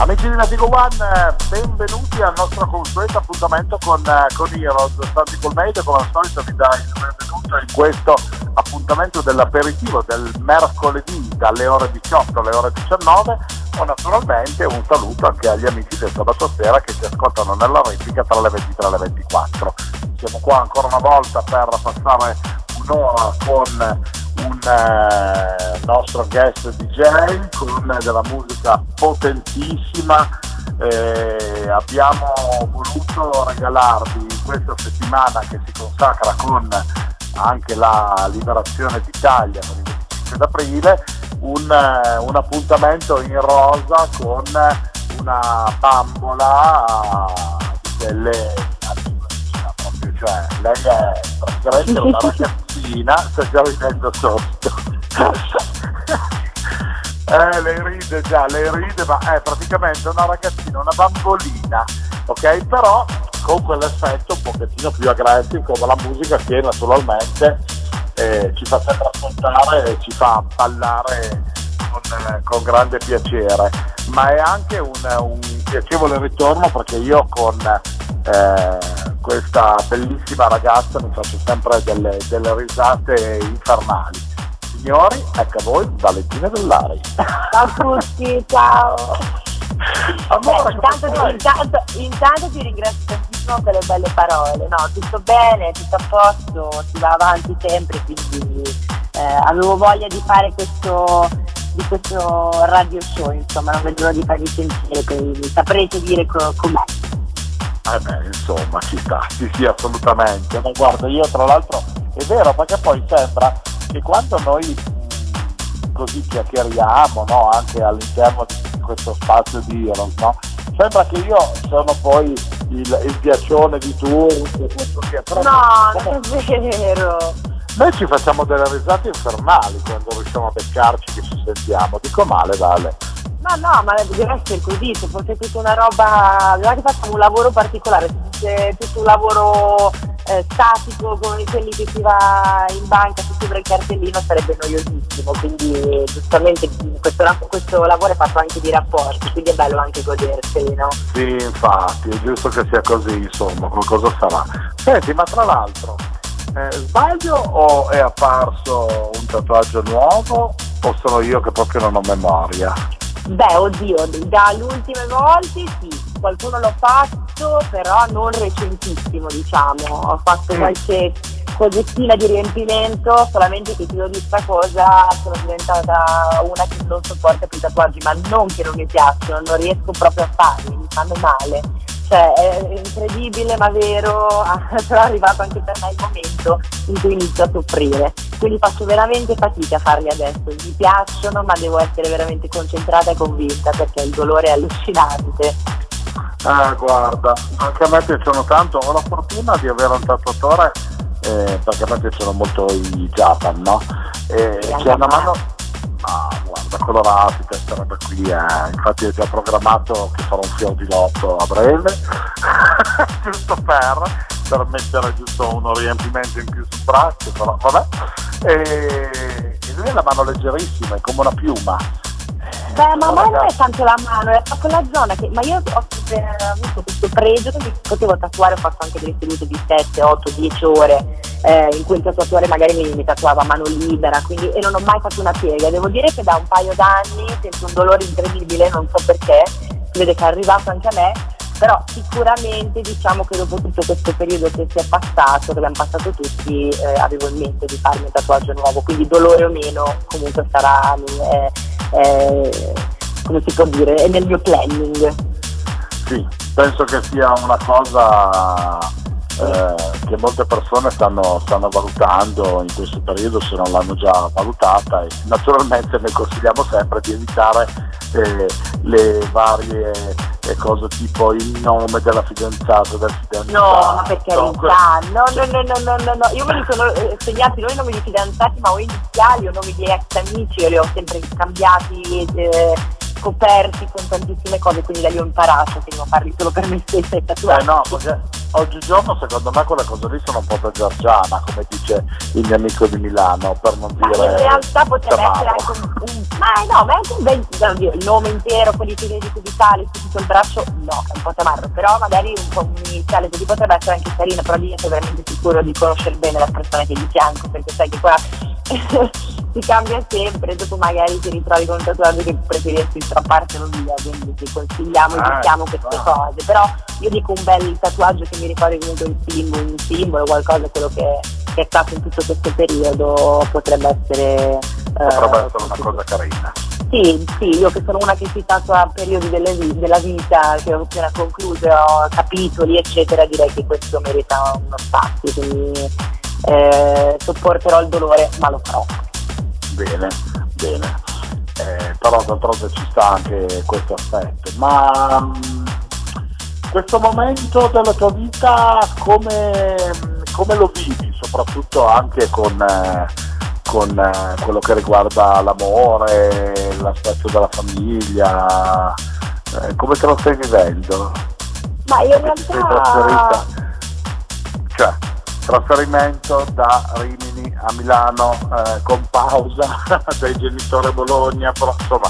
Amici di Natico One, benvenuti al nostro consueto appuntamento con, con Heroes. Santi Colmeide, come al solito, vi dà il benvenuto in questo appuntamento dell'aperitivo del mercoledì dalle ore 18 alle ore 19 o naturalmente un saluto anche agli amici del sabato sera che ci ascoltano nella replica tra le 23 e le 24. Siamo qua ancora una volta per passare un'ora con un eh, nostro guest DJ con della musica potentissima. Eh, abbiamo voluto regalarvi questa settimana che si consacra con anche la liberazione d'Italia con il 25 d'aprile un, eh, un appuntamento in rosa con una bambola delle proprio, cioè lei è praticamente una ragazzina, sta già ridendo sotto. eh, lei ride già, lei ride, ma è praticamente una ragazzina, una bambolina, ok? Però con quell'effetto un pochettino più aggressivo come la musica che naturalmente eh, ci fa sempre ascoltare e ci fa ballare con, eh, con grande piacere, ma è anche un, un, piacevole ritorno perché io con eh, questa bellissima ragazza mi faccio sempre delle, delle risate infernali. Signori, ecco a voi Valentina Dell'Ari. Ciao a tutti, ciao. Amore, Beh, intanto, ti, intanto, intanto, ti ringrazio tantissimo per le belle parole, no, tutto bene, tutto a posto, si va avanti sempre, quindi eh, avevo voglia di fare questo, di questo radio show, insomma, non vedo l'ora di farvi sentire, quindi saprete dire co- com'è. Eh beh, insomma, ci sta, sì sì, assolutamente. Ma guarda, io tra l'altro è vero, perché poi sembra che quando noi mh, così chiacchieriamo, no, anche all'interno di questo spazio di Heroes, no? Sembra che io sono poi il, il piaccione di che però No, non è vero. noi ci facciamo delle risate infernali quando riusciamo a beccarci che ci sentiamo. Dico male, Vale. No, no, ma deve essere così, se fosse tutta una roba, non è che facciamo un lavoro particolare, se fosse tutto un lavoro eh, statico come quelli che si va in banca, si sembra il cartellino sarebbe noiosissimo, quindi giustamente questo, questo lavoro è fatto anche di rapporti, quindi è bello anche goderseli, no? Sì, infatti, è giusto che sia così, insomma, qualcosa sarà. Senti, ma tra l'altro, eh, sbaglio o è apparso un tatuaggio nuovo o sono io che proprio non ho memoria? Beh, oddio, dalle ultime volte sì, qualcuno l'ho fatto, però non recentissimo, diciamo. Ho fatto Mm. qualche cosettina di riempimento, solamente che ti do di sta cosa, sono diventata una che non sopporta più i tatuaggi, ma non che non mi piacciono, non riesco proprio a farli, mi fanno male. Cioè, è incredibile ma vero, però è arrivato anche per me il momento in cui inizio a soffrire. Quindi faccio veramente fatica a farli adesso. Mi piacciono, ma devo essere veramente concentrata e convinta perché il dolore è allucinante. Ah, guarda, anche a me piacciono tanto, ho la fortuna di avere un tatuatore, eh, perché a me piacciono molto i Japan, no? E una a me. mano, guarda, colorati, questa roba qui, eh. infatti ho già programmato che farò un fior di lotto a breve, giusto per, per mettere giusto uno riempimento in più sul braccio, però vabbè. E, e lui ha la mano leggerissima, è come una piuma. Beh, ma me non è tanto la mano, è proprio la zona che. Ma io ho sempre avuto questo pregio che potevo tatuare, ho fatto anche delle sedute di 7, 8, 10 ore eh, in cui il tatuatore magari mi, mi tatuava a mano libera, quindi, e non ho mai fatto una piega. Devo dire che da un paio d'anni sento un dolore incredibile, non so perché, si vede che è arrivato anche a me, però sicuramente diciamo che dopo tutto questo periodo che si è passato, che abbiamo passato tutti, eh, avevo in mente di farmi un tatuaggio nuovo, quindi dolore o meno comunque sarà, eh, eh, come si può dire, è nel mio planning. Sì, penso che sia una cosa eh, che molte persone stanno, stanno valutando in questo periodo se non l'hanno già valutata e naturalmente noi consigliamo sempre di evitare eh, le varie e cose tipo il nome della fidanzata, del fidanzato. No, ma per carità, no, no, no, no, no, no, no. io me li sono eh, segnati non i nomi di fidanzati ma o iniziali o nomi di ex amici, io li ho sempre cambiati. Eh, scoperti con tantissime cose, quindi da lì ho imparato che non farli solo per me stessa e tatuati. Eh no, perché oggigiorno secondo me quelle cose lì sono un po' da Giorgiana, come dice il mio amico di Milano, per non ma dire. in realtà potrebbe essere anche un, un, ma no, ma è anche un bel oddio, il nome intero, quelli che vedi cubitali su tutto il braccio, no, è un po' tamarro, però magari un po' un iniziale così potrebbe essere anche carino, però lì sei veramente sicuro di conoscere bene la persona che è di fianco, perché sai che qua si cambia sempre, dopo magari ti ritrovi con un tatuaggio che preferisci strappartelo via, quindi ti consigliamo e diciamo queste no. cose. Però io dico un bel tatuaggio che mi ricordi comunque un simbolo, un simbolo, qualcosa quello che, che, è stato in tutto questo periodo potrebbe essere. Potrebbe uh, essere una cosa carina. Sì, sì, io che sono una che si tatua a periodi vi- della vita, che ho appena concluso, ho capitoli, eccetera, direi che questo merita uno spazio, quindi eh, sopporterò il dolore, ma lo farò. Bene, bene. Eh, però d'altronde ci sta anche questo aspetto. Ma mm, questo momento della tua vita come, come lo vivi? Soprattutto anche con, eh, con eh, quello che riguarda l'amore, l'aspetto della famiglia. Eh, come te lo stai vivendo? Ma io in realtà... Cioè, trasferimento da Rimini a Milano eh, con pausa dai genitori a Bologna, però insomma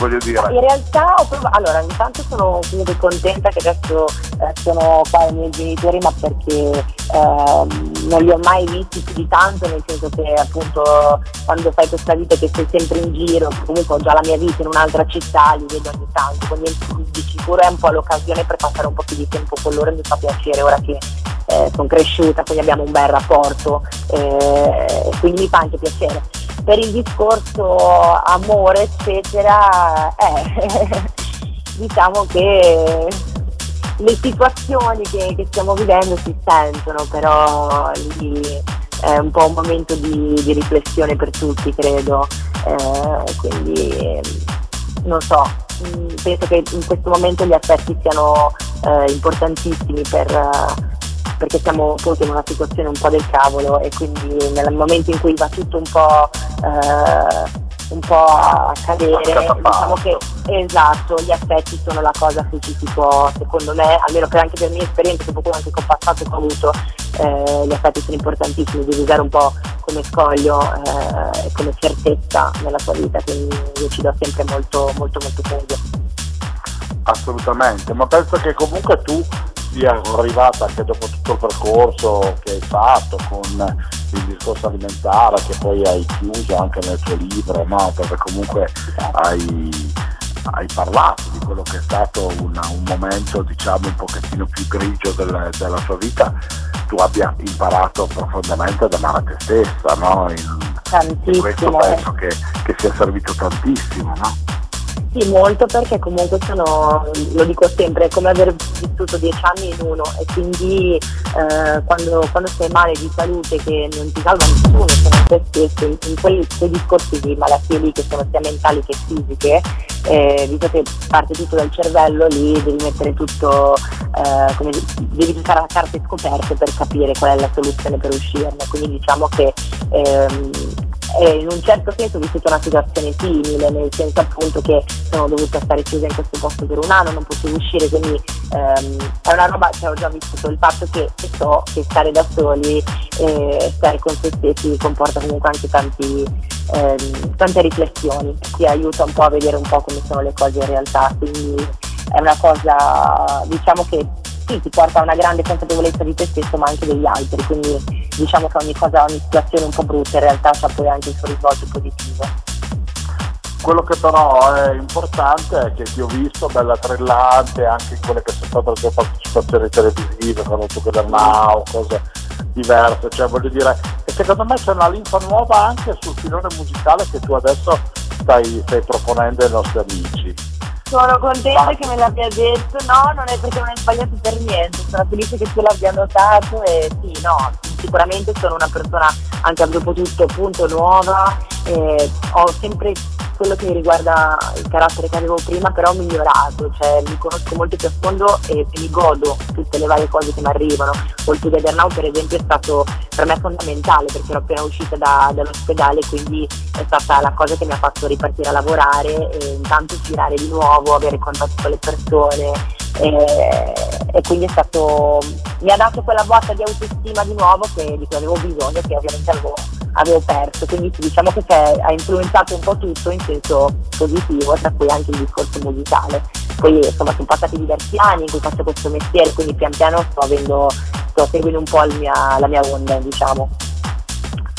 voglio dire. In realtà ho provato, allora intanto sono comunque contenta che adesso eh, sono qua i miei genitori, ma perché eh, non li ho mai visti più di tanto, nel senso che appunto quando fai questa vita che sei sempre in giro, comunque ho già la mia vita in un'altra città, li vedo ogni tanto, quindi di sicuro è un po' l'occasione per passare un po' più di tempo con loro e mi fa piacere ora che eh, sono cresciuta, quindi abbiamo un bel rapporto, eh, quindi mi fa anche piacere. Per il discorso amore, eccetera, eh, diciamo che le situazioni che, che, stiamo vivendo si sentono, però lì è un po' un momento di, di riflessione per tutti, credo. Eh, quindi non so, mm, penso che in questo momento gli aspetti siano eh, importantissimi per perché siamo appunto in una situazione un po' del cavolo e quindi nel momento in cui va tutto un po', eh, un po a cadere, diciamo che esatto, gli aspetti sono la cosa che ci si può, secondo me, almeno per anche per mia esperienza, dopo quello anche che ho passato e che ho avuto, eh, gli aspetti sono importantissimi, devi usare un po' come scoglio e eh, come certezza nella tua vita, quindi io ci do sempre molto molto molto peso. Assolutamente, ma penso che comunque tu sia arrivata anche dopo tutto il percorso che hai fatto con il discorso alimentare che poi hai chiuso anche nel tuo libro, no? dove comunque hai, hai, parlato di quello che è stato una, un momento diciamo un pochettino più grigio del, della tua vita, tu abbia imparato profondamente ad amare te stessa, no? In, in questo penso che, che sia servito tantissimo. No? Sì, molto perché comunque sono, lo dico sempre, è come aver vissuto dieci anni in uno e quindi eh, quando, quando, sei male di salute che non ti salva nessuno, se non te stesso, in, in quei, quei, discorsi di malattie lì che sono sia mentali che fisiche, eh, visto che parte tutto dal cervello, lì devi mettere tutto, eh, come, devi giocare a carte scoperte per capire qual è la soluzione per uscirne, quindi diciamo che ehm, e in un certo senso ho vissuto una situazione simile, nel senso appunto che sono dovuta stare chiusa in questo posto per un anno, non potevo uscire, quindi ehm, è una roba che ho già vissuto, il fatto che, che so che stare da soli e stare con se stessi comporta comunque anche tanti, ehm, tante riflessioni, ti aiuta un po' a vedere un po' come sono le cose in realtà, quindi è una cosa diciamo che sì, ti porta a una grande consapevolezza di te stesso ma anche degli altri, quindi diciamo che ogni cosa, ogni situazione un po' brutta in realtà ha poi anche il suo risvolto positivo. Quello che però è importante è che ti ho visto bella trillante anche in quelle che sono state le tue partecipazioni televisive, con il tuo Now, cose diverse, cioè voglio dire, e secondo me c'è una linfa nuova anche sul filone musicale che tu adesso stai, stai proponendo ai nostri amici sono contenta che me l'abbia detto, no, non è perché non hai sbagliato per niente, sono felice che tu l'abbia notato e sì, no, sicuramente sono una persona anche dopo tutto appunto nuova, ho sempre quello che riguarda il carattere che avevo prima, però ho migliorato, cioè mi conosco molto più a fondo e, mi godo tutte le varie cose che mi arrivano. All Together Now per esempio è stato per me fondamentale perché ero appena uscita da, dall'ospedale, quindi è stata la cosa che mi ha fatto ripartire a lavorare e intanto girare di nuovo, avere contatti con le persone e, e quindi è stato, mi ha dato quella botta di autostima di nuovo che, di cui avevo bisogno, che ovviamente avevo, avevo perso, quindi diciamo che ha influenzato un po' tutto in senso positivo, tra cui anche il discorso musicale. Poi insomma sono passati diversi anni in cui faccio questo mestiere, quindi pian piano sto, avendo, sto seguendo un po' mia, la mia onda, diciamo.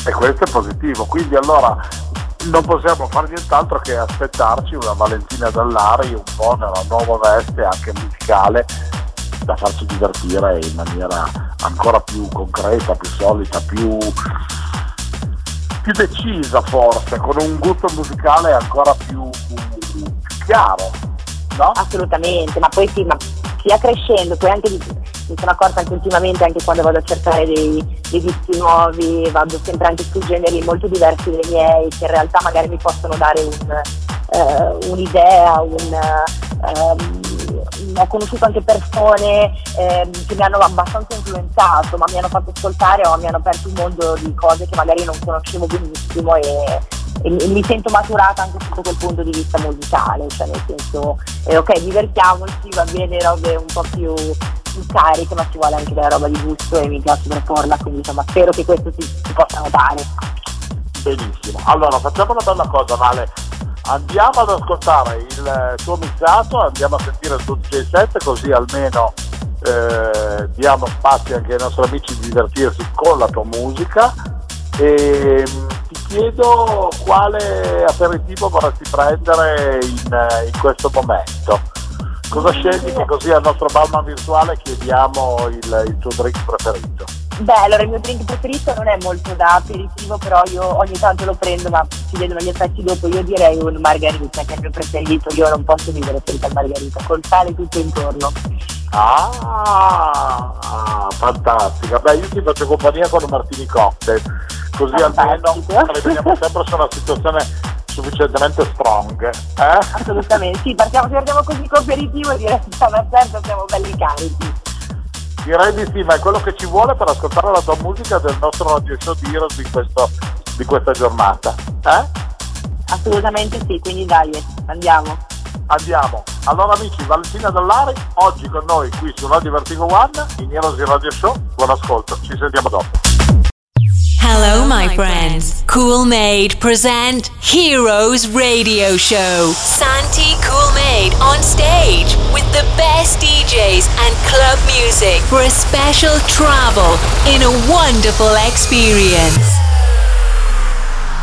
E questo è positivo, quindi allora non possiamo fare nient'altro che aspettarci una Valentina Dallari un po' nella nuova veste anche musicale da farci divertire in maniera ancora più concreta, più solita, più, più decisa forse, con un gusto musicale ancora più, più chiaro. No? Assolutamente, ma poi sì, ma sia crescendo, poi anche mi sono accorta anche ultimamente, anche quando vado a cercare dei, dei dischi nuovi, vado sempre anche su generi molto diversi dai miei, che in realtà magari mi possono dare un, uh, un'idea, un, um, ho conosciuto anche persone eh, che mi hanno abbastanza influenzato, ma mi hanno fatto ascoltare o mi hanno aperto un mondo di cose che magari non conoscevo benissimo e, e mi sento maturata anche sotto quel punto di vista musicale, cioè nel senso, eh, ok, divertiamoci, va bene robe un po' più, cariche, ma ci vuole anche della roba di gusto e mi piace proporla, quindi insomma spero che questo si, si possa notare. Benissimo, allora facciamo una bella cosa Vale, andiamo ad ascoltare il tuo mixato, andiamo a sentire il tuo DJ set così almeno eh, diamo spazio anche ai nostri amici di divertirsi con la tua musica. E chiedo quale aperitivo vorresti prendere in, in questo momento. Cosa scegli che così al nostro barman virtuale chiediamo il, il tuo drink preferito? Beh, allora il mio drink preferito non è molto da aperitivo, però io ogni tanto lo prendo, ma si vedono gli effetti dopo. Io direi un margarita, che è il mio preferito. Io non posso vivere senza il margarita, col sale tutto intorno. Ah, fantastica. Beh, io ti faccio compagnia con martini cocktail così almeno rimaniamo sempre su una situazione sufficientemente strong. Eh? Assolutamente, sì, partiamo, se partiamo così con aperitivo direi che siamo certo siamo belli carichi. Direi di sì, ma è quello che ci vuole per ascoltare la tua musica del nostro radio show di Heroes di, questo, di questa giornata. Eh? Assolutamente sì, quindi dai, andiamo. Andiamo. Allora amici, Valentina Dallari, oggi con noi qui su Radio Vertigo One, in Heroes Radio Show. Buon ascolto, ci sentiamo dopo. Hello, my friends. Cool Made present Heroes Radio Show. Santi Cool Made on stage with the best DJs and club music for a special travel in a wonderful experience.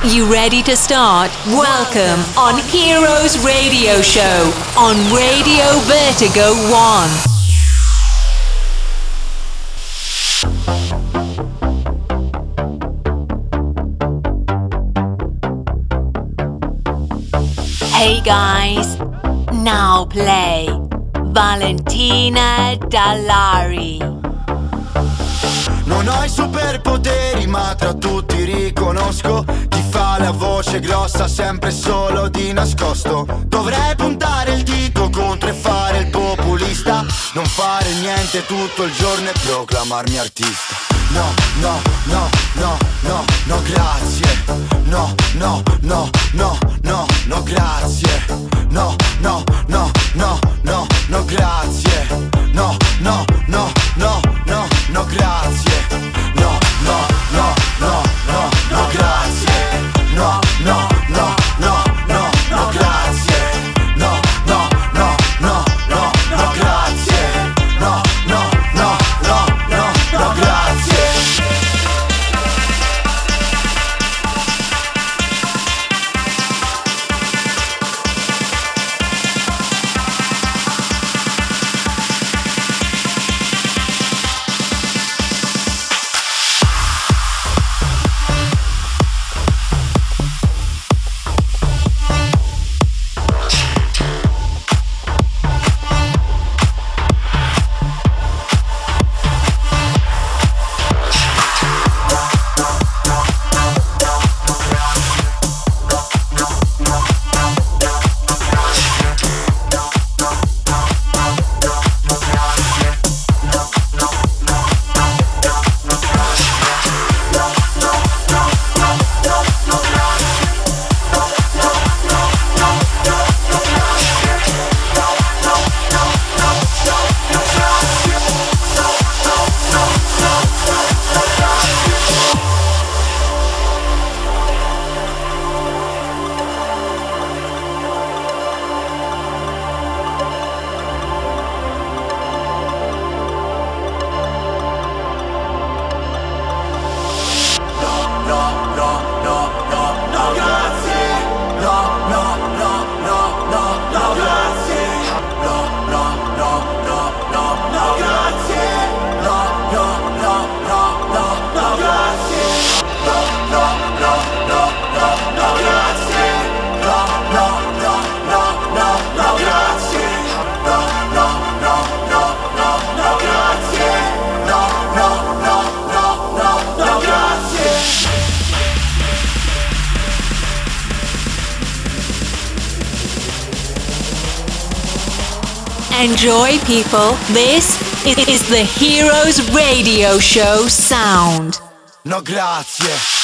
You ready to start? Welcome on Heroes Radio Show on Radio Vertigo 1. Hey guys, now play Valentina Dallari. Non ho i superpoteri, ma tra tutti riconosco chi fa la voce grossa sempre solo di nascosto. Dovrei puntare il dito contro e fare il populista, non fare niente tutto il giorno e proclamarmi artista. No, no, no, no, no, no, grazie. No, no, no, no, no, no, grazie. No, no, no, no, no, no, grazie. No, no, no, no, no, no, grazie. The Heroes Radio Show sound. No, grazie.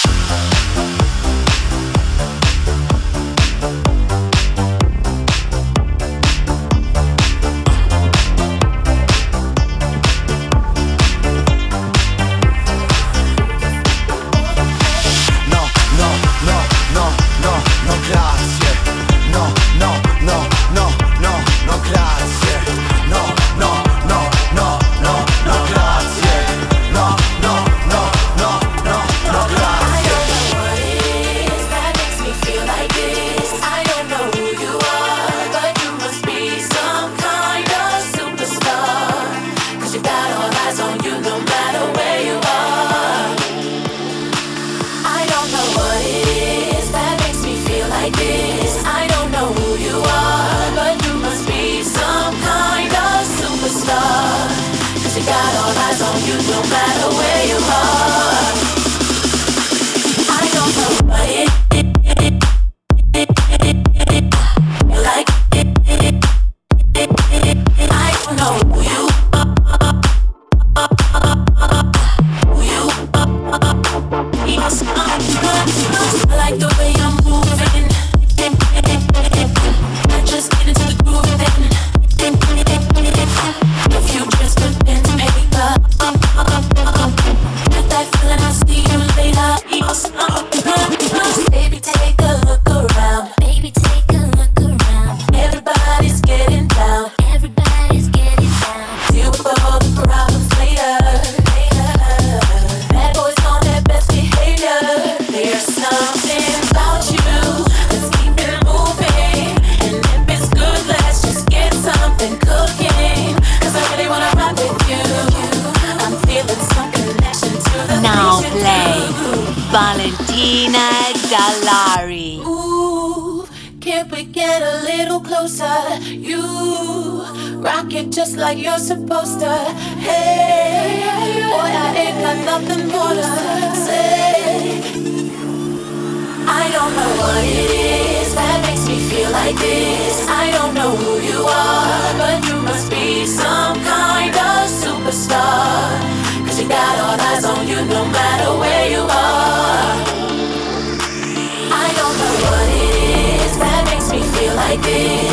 like this.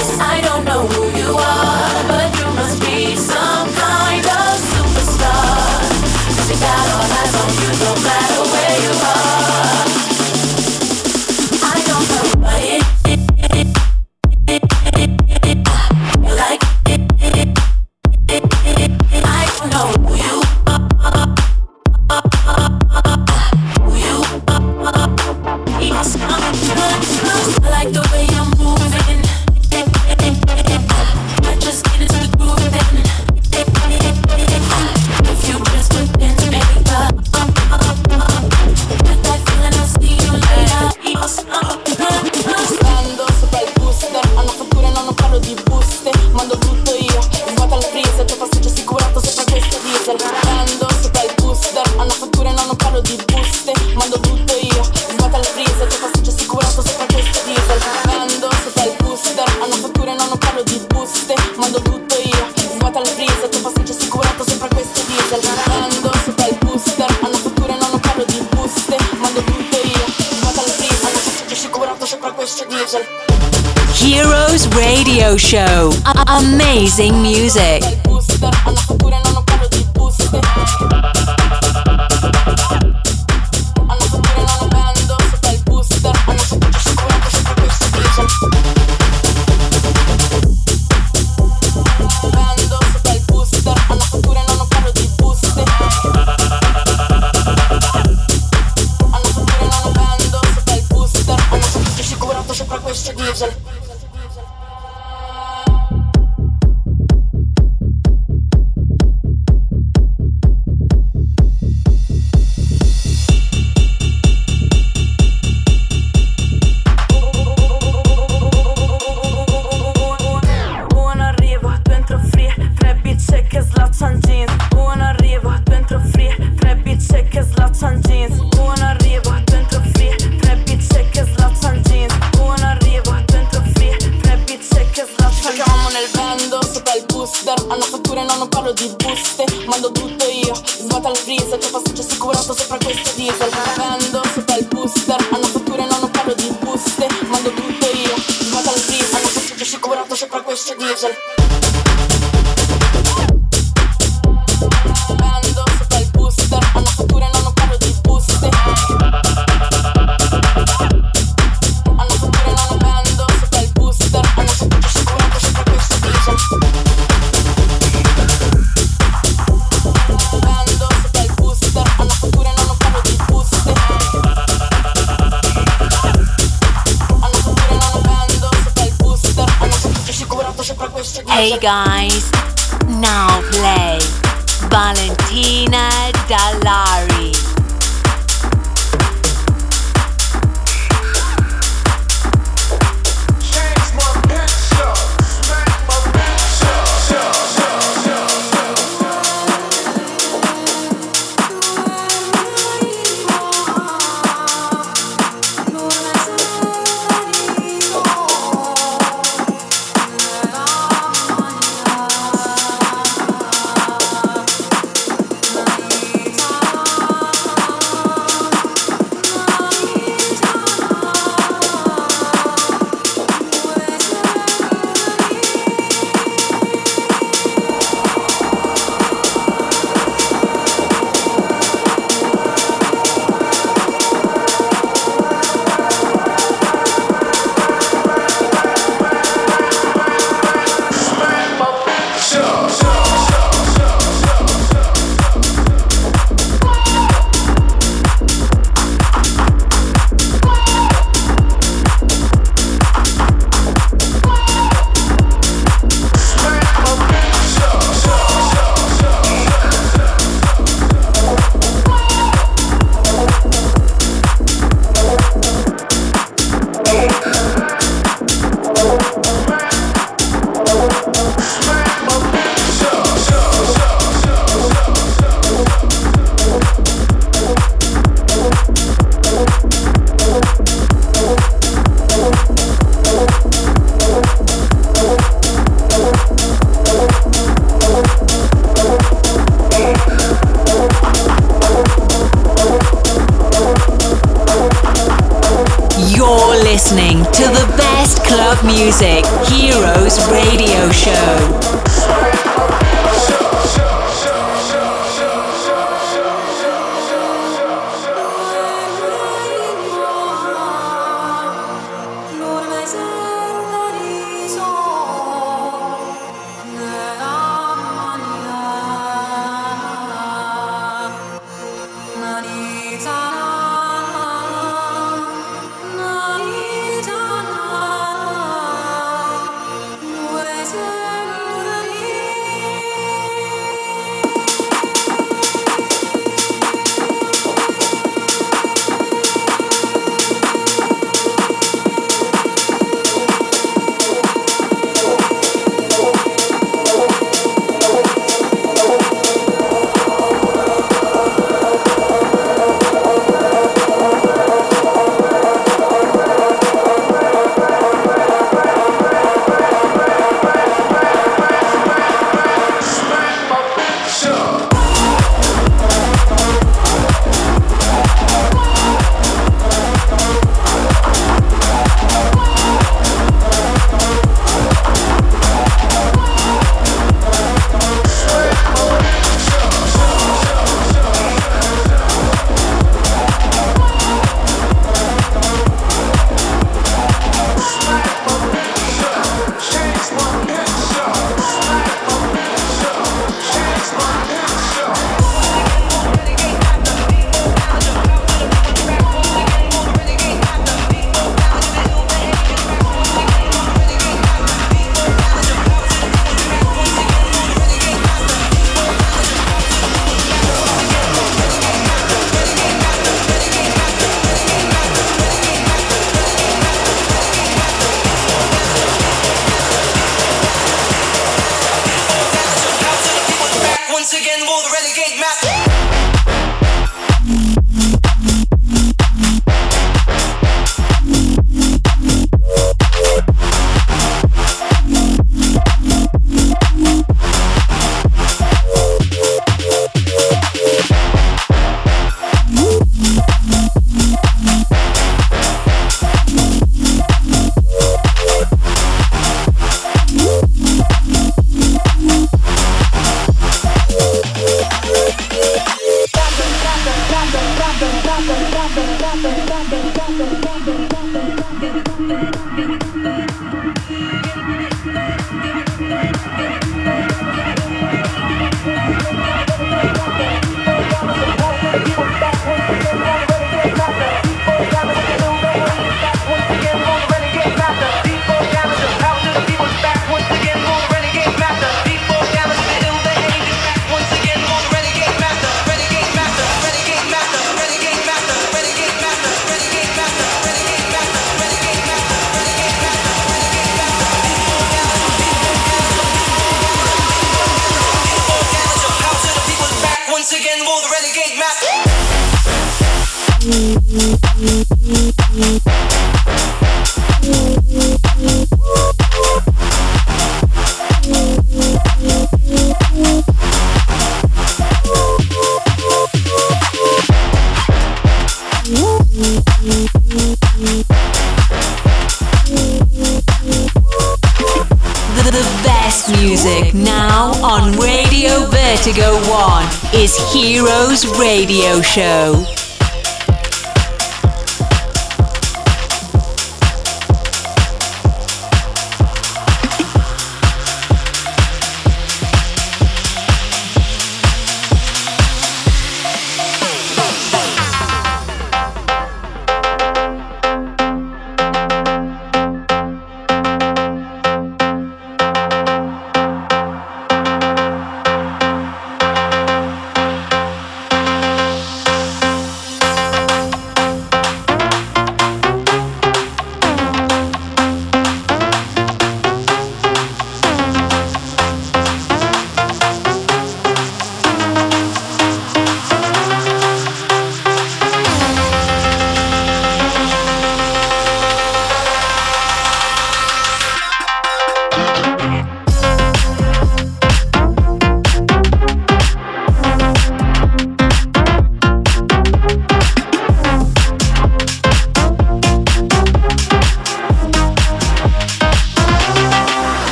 Show.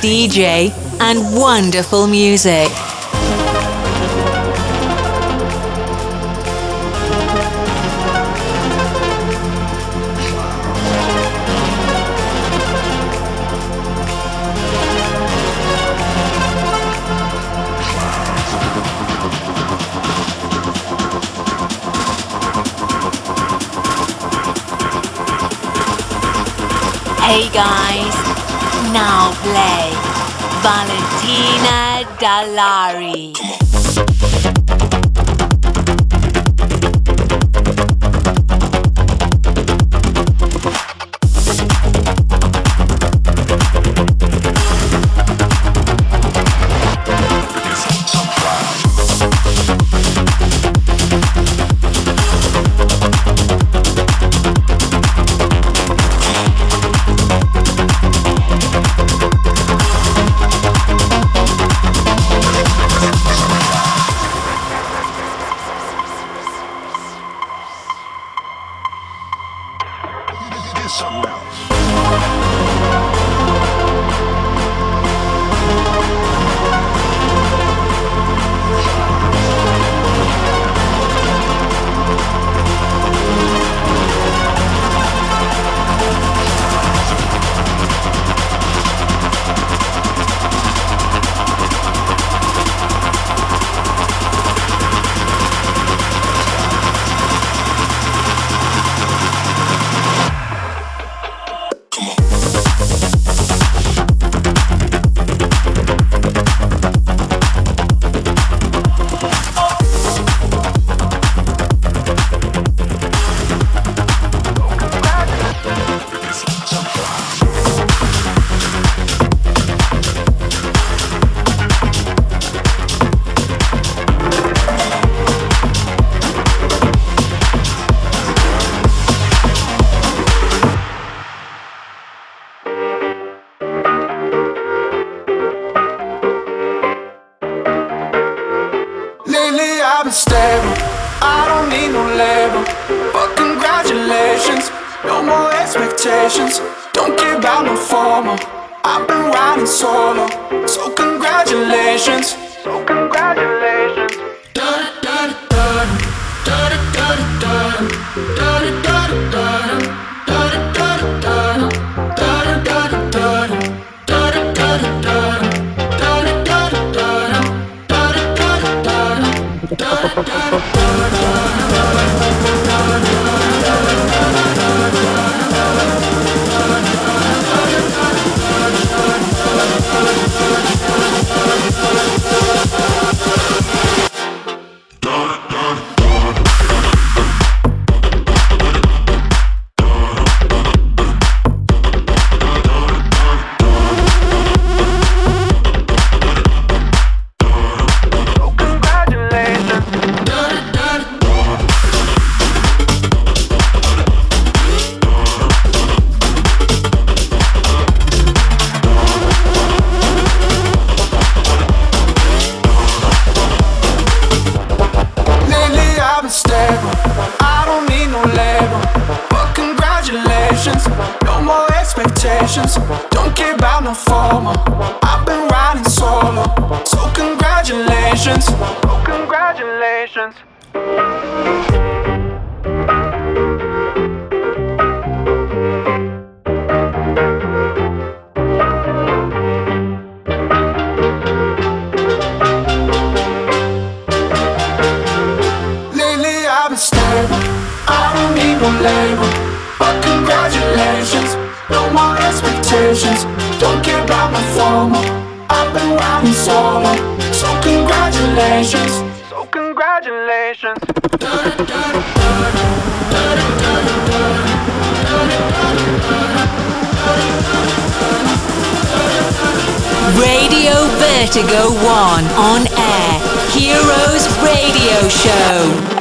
DJ and wonderful music. Hey guys, now play Valentina Dallari. Congratulations. Congratulations. But congratulations, no more expectations. Don't care about my formal. I've been riding solo congratulations. So congratulations. Radio Vertigo 1 on air. Heroes Radio Show.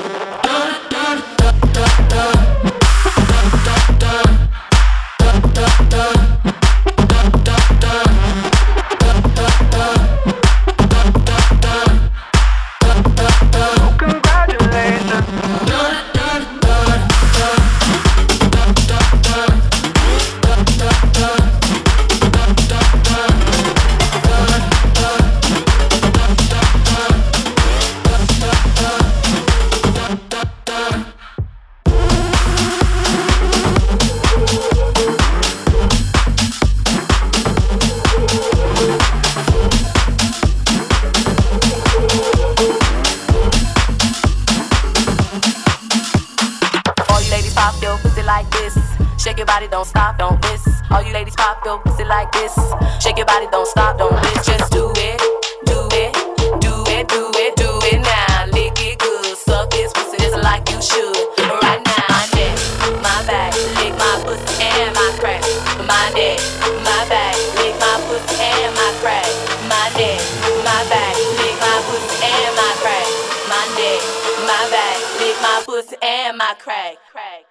And my crack. on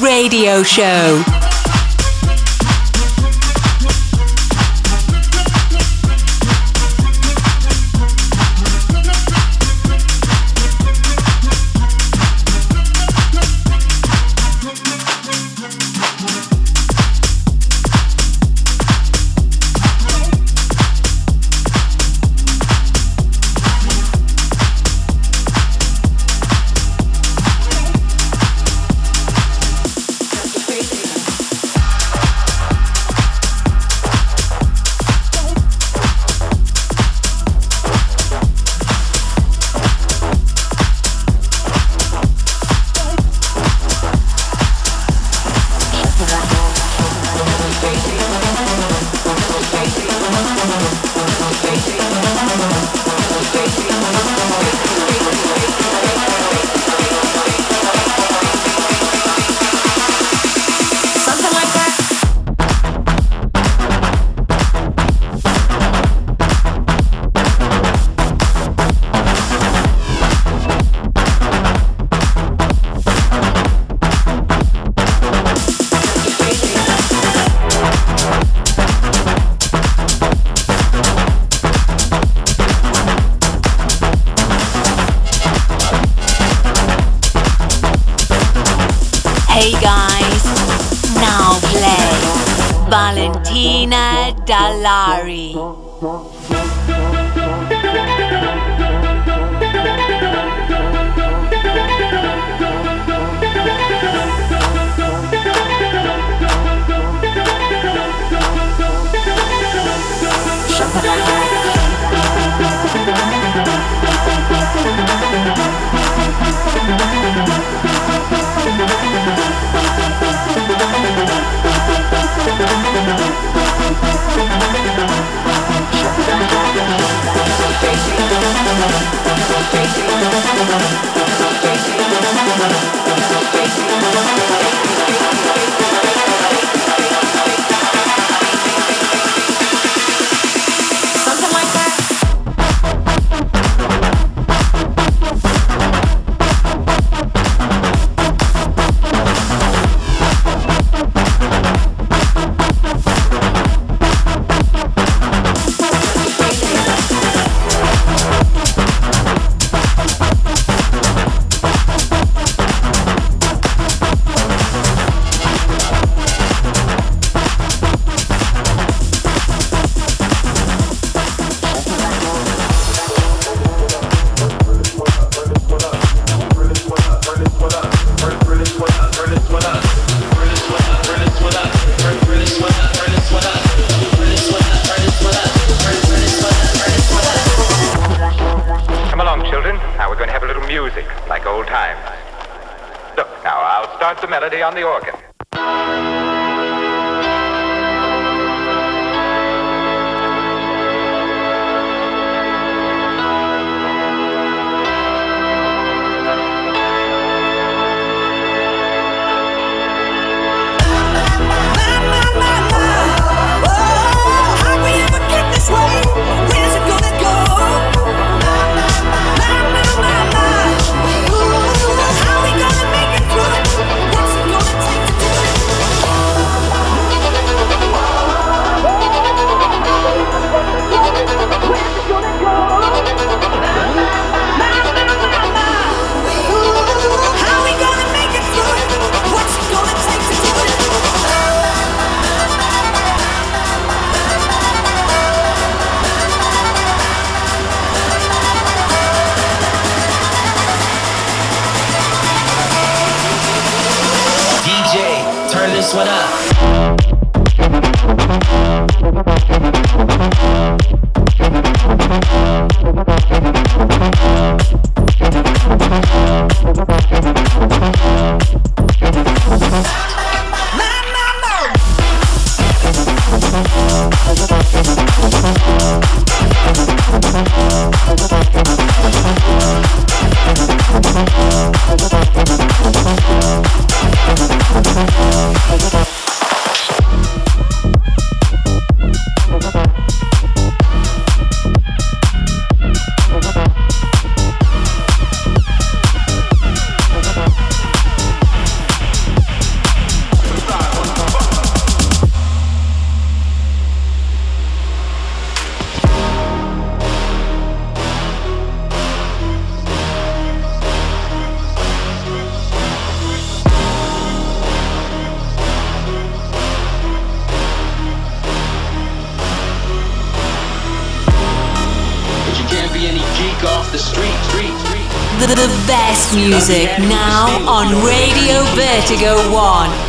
Radio Show.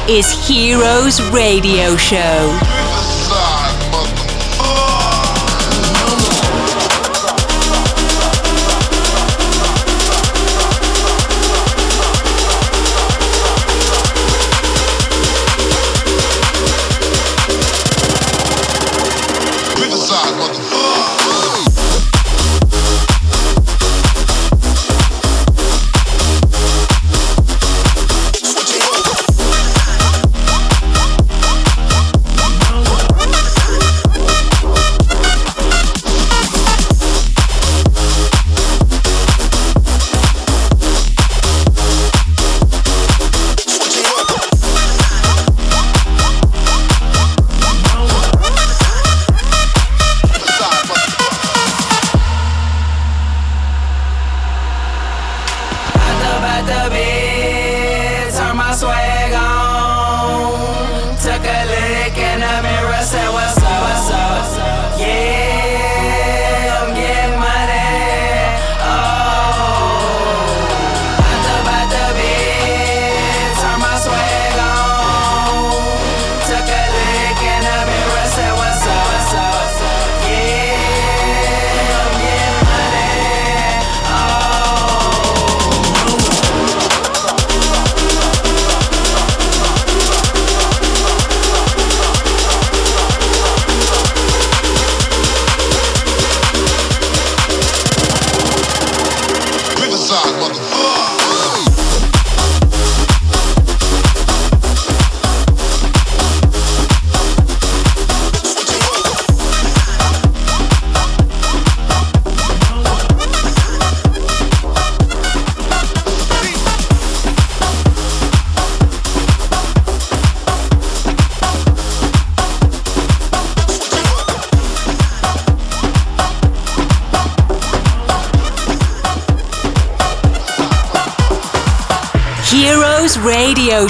Is Heroes Radio Show.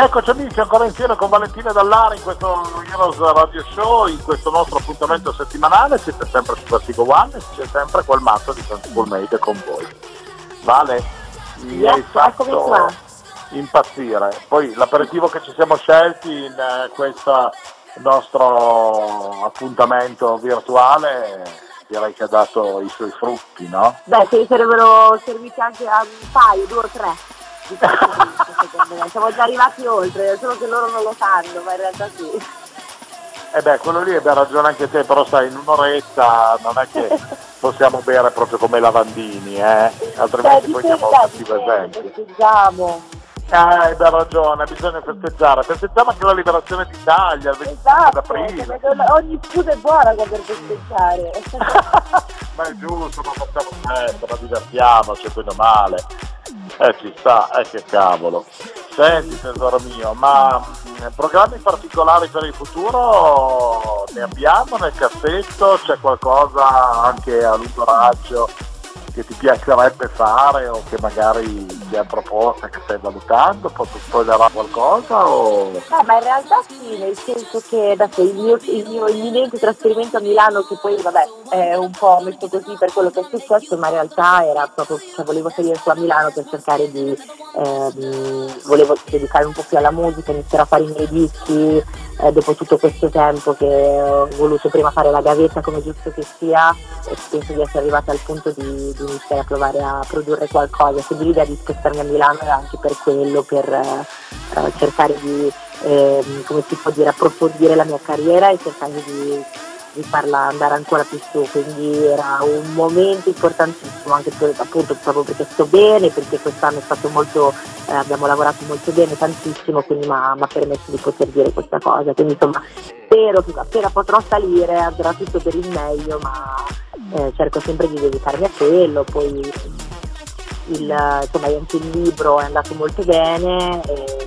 Rieccoci amici ancora insieme con Valentina Dallari in questo Heroes Radio Show, in questo nostro appuntamento settimanale, siete sempre su Vertigo One e c'è sempre quel mazzo di Santi Made con voi. Vale, mi Yes, hai fatto impazzire. Poi l'aperitivo che ci siamo scelti in eh, questo nostro appuntamento virtuale direi che ha dato i suoi frutti, no? Beh, se sarebbero serviti anche a un paio, due o tre. Secondo me. Siamo già arrivati oltre, solo che loro non lo sanno, ma in realtà sì. Eh beh, quello lì abbia ragione anche te, però sai, in un'oretta non è che possiamo bere proprio come lavandini, eh? Altrimenti Beh, poi siamo dipende, esempio. festeggiamo. Eh, hai ragione, bisogna festeggiare. Festeggiamo anche la liberazione d'Italia il 25 Esatto, aprile. ogni scusa è buona per festeggiare. Ma è giusto, ma facciamo festa, ma divertiamoci, bene o male. Eh ci sta, eh che cavolo. Senti tesoro mio, ma mh, programmi particolari per il futuro ne abbiamo nel cassetto? C'è qualcosa anche a lungo raggio che ti piacerebbe fare o che magari ti ha proposto che stai valutando? Posso spoilerare qualcosa o... Eh, ma in realtà sì, nel senso che adesso il mio imminente trasferimento a Milano, che poi vabbè è un po' messo così per quello che è successo, ma in realtà era proprio, cioè volevo salire su a Milano per cercare di, ehm, volevo dedicare un po' più alla musica, iniziare a fare i miei dischi, eh, dopo tutto questo tempo che ho voluto prima fare la gavetta come giusto che sia e penso di essere arrivata al punto di, di iniziare a provare a produrre qualcosa, quindi l'idea di spostarmi a Milano era anche per quello, per, eh, eh, cercare di ehm, come si può dire, approfondire la mia carriera e cercare di, di farla andare ancora più su, quindi era un momento importantissimo anche per, appunto proprio perché sto bene, perché quest'anno è stato molto, eh, abbiamo lavorato molto bene, tantissimo, quindi mi ha permesso di poter dire questa cosa. Quindi insomma spero che appena potrò salire andrà tutto per il meglio, ma eh, cerco sempre di dedicarmi a quello, poi il, insomma, anche il libro è andato molto bene,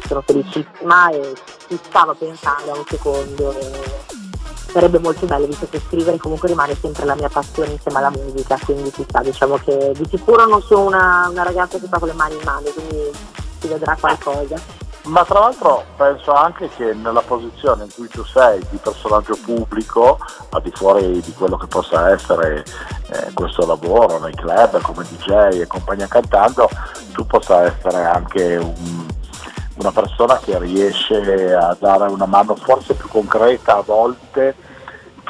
sono felicissima e ci stavo pensando a un secondo. Sarebbe molto bello visto che scrivere comunque rimane sempre la mia passione insieme alla musica, quindi ci sta, diciamo che di sicuro non sono una, una ragazza che fa con le mani in mano, quindi si vedrà qualcosa. Ma tra l'altro penso anche che nella posizione in cui tu sei di personaggio pubblico, al di fuori di quello che possa essere eh, questo lavoro nei club come DJ e compagnia cantando, tu possa essere anche un, una persona che riesce a dare una mano forse più concreta a volte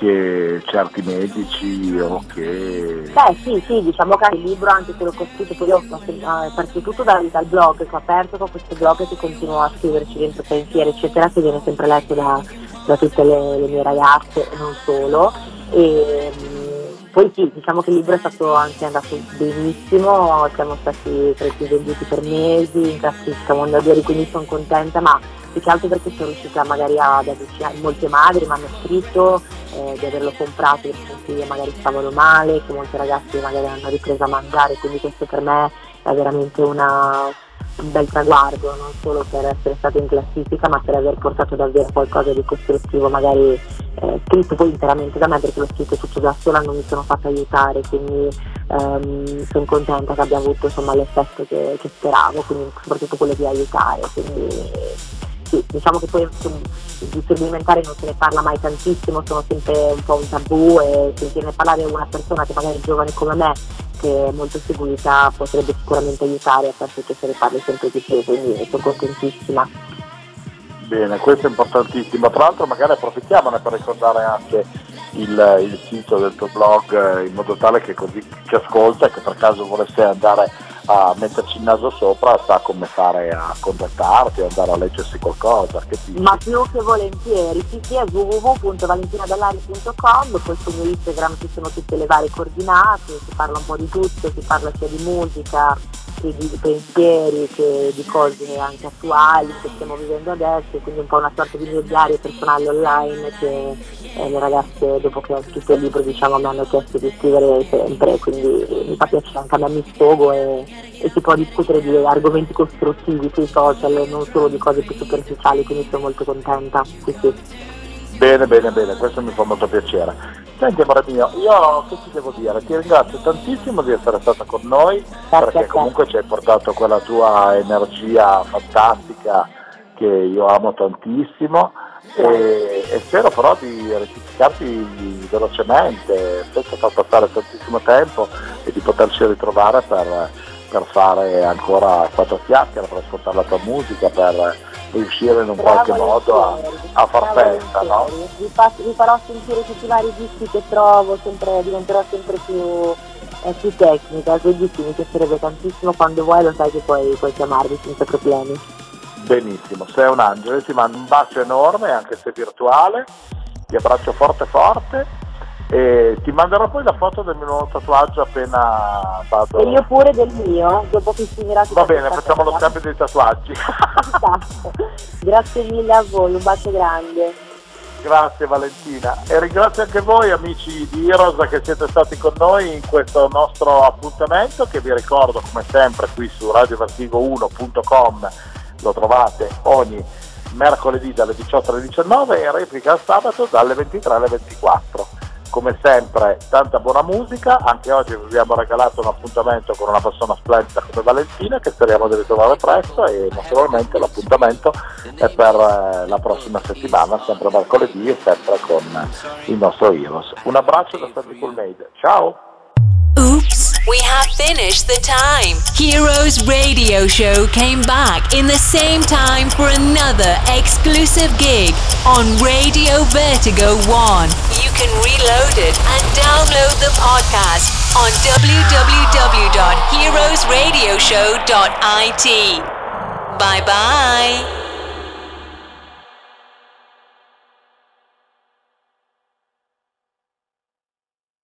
che certi medici o che... Beh sì, sì, diciamo che il libro anche se l'ho costruito, poi io ho partito tutto dal, dal, blog che ho aperto con questo blog che continuo a scriverci dentro pensieri eccetera che viene sempre letto da, da tutte le, le, mie ragazze e non solo. E, poi sì, diciamo che il libro è stato anche andato benissimo, siamo stati tra venduti per mesi, in classifica mondiale, quindi sono contenta, ma più che altro perché sono riuscita magari ad avvicinare molte madri mi hanno scritto eh, di averlo comprato perché figli magari stavano male, che molti ragazzi magari hanno ripreso a mangiare, quindi questo per me è veramente una, un bel traguardo, non solo per essere stato in classifica, ma per aver portato davvero qualcosa di costruttivo, magari eh, scritto poi interamente da me perché l'ho scritto tutto da sola, non mi sono fatta aiutare, quindi ehm, sono contenta che abbia avuto insomma, l'effetto che, che, speravo, quindi soprattutto quello di aiutare. Quindi, sì, diciamo che poi di studi alimentari non se ne parla mai tantissimo, sono sempre un po' un tabù e sentirne parlare una persona che magari è giovane come me, che è molto seguita, potrebbe sicuramente aiutare a far sì che se ne parli sempre di più, quindi sono contentissima. Bene, questo è importantissimo. Tra l'altro magari approfittiamone per ricordare anche il, il sito del tuo blog eh, in modo tale che così chi ascolta e che per caso volesse andare a metterci il naso sopra sa come fare a contattarti, andare a leggersi qualcosa. Ma più che volentieri, sì sì è www.valentinadallari.com, poi sul mio Instagram ci sono tutte le varie coordinate, si parla un po' di tutto, si parla sia di musica, che di pensieri, che di cose anche attuali che stiamo vivendo adesso, quindi un po' una sorta di mio diario personale online che eh, le ragazze dopo che ho scritto il libro diciamo, mi hanno chiesto di scrivere sempre, quindi mi fa piacere anche a me mi sfogo e, e, si può discutere di argomenti costruttivi sui social, non solo di cose più superficiali, quindi sono molto contenta. Sì, sì. Bene, bene, bene, questo mi fa molto piacere. Senti amore mio, io che ti devo dire? Ti ringrazio tantissimo di essere stata con noi, Grazie perché comunque ci hai portato quella tua energia fantastica che io amo tantissimo e, e spero però di rettificarti velocemente, senza far passare tantissimo tempo e di poterci ritrovare per, per fare ancora quattro chiacchiere, per ascoltare la tua musica, per riuscire in un qualche modo a, a far festa. No? Vi, vi, farò sentire tutti i vari dischi che trovo, sempre, diventerò sempre più, eh, più tecnica, quindi sì, mi piacerebbe tantissimo quando vuoi lo sai che puoi, puoi chiamarmi senza problemi. Benissimo, sei un angelo, ti mando un bacio enorme, anche se virtuale, ti abbraccio forte forte e ti manderò poi la foto del mio nuovo tatuaggio appena vado. E io pure del mio, dopo che finirà Va bene, facciamo lo scambio dei tatuaggi. Esatto. Grazie mille a voi, un bacio grande. Grazie Valentina e ringrazio anche voi amici di Heroes che siete stati con noi in questo nostro appuntamento che vi ricordo come sempre qui su radiovertigo1.com lo trovate ogni mercoledì dalle 18 alle 19 e replica sabato dalle 23 alle 24 come sempre tanta buona musica, anche oggi vi abbiamo regalato un appuntamento con una persona splendida come Valentina che speriamo di ritrovare presto e naturalmente l'appuntamento è per eh, la prossima settimana, sempre mercoledì e sempre con il nostro Heroes. Un abbraccio da Santi Coolmade, ciao! Oops, we have finished the time. Heroes Radio Show came back in the same time for another exclusive gig on Radio Vertigo 1. You can reload it and download the podcast on www.heroesradioshow.it. Bye bye.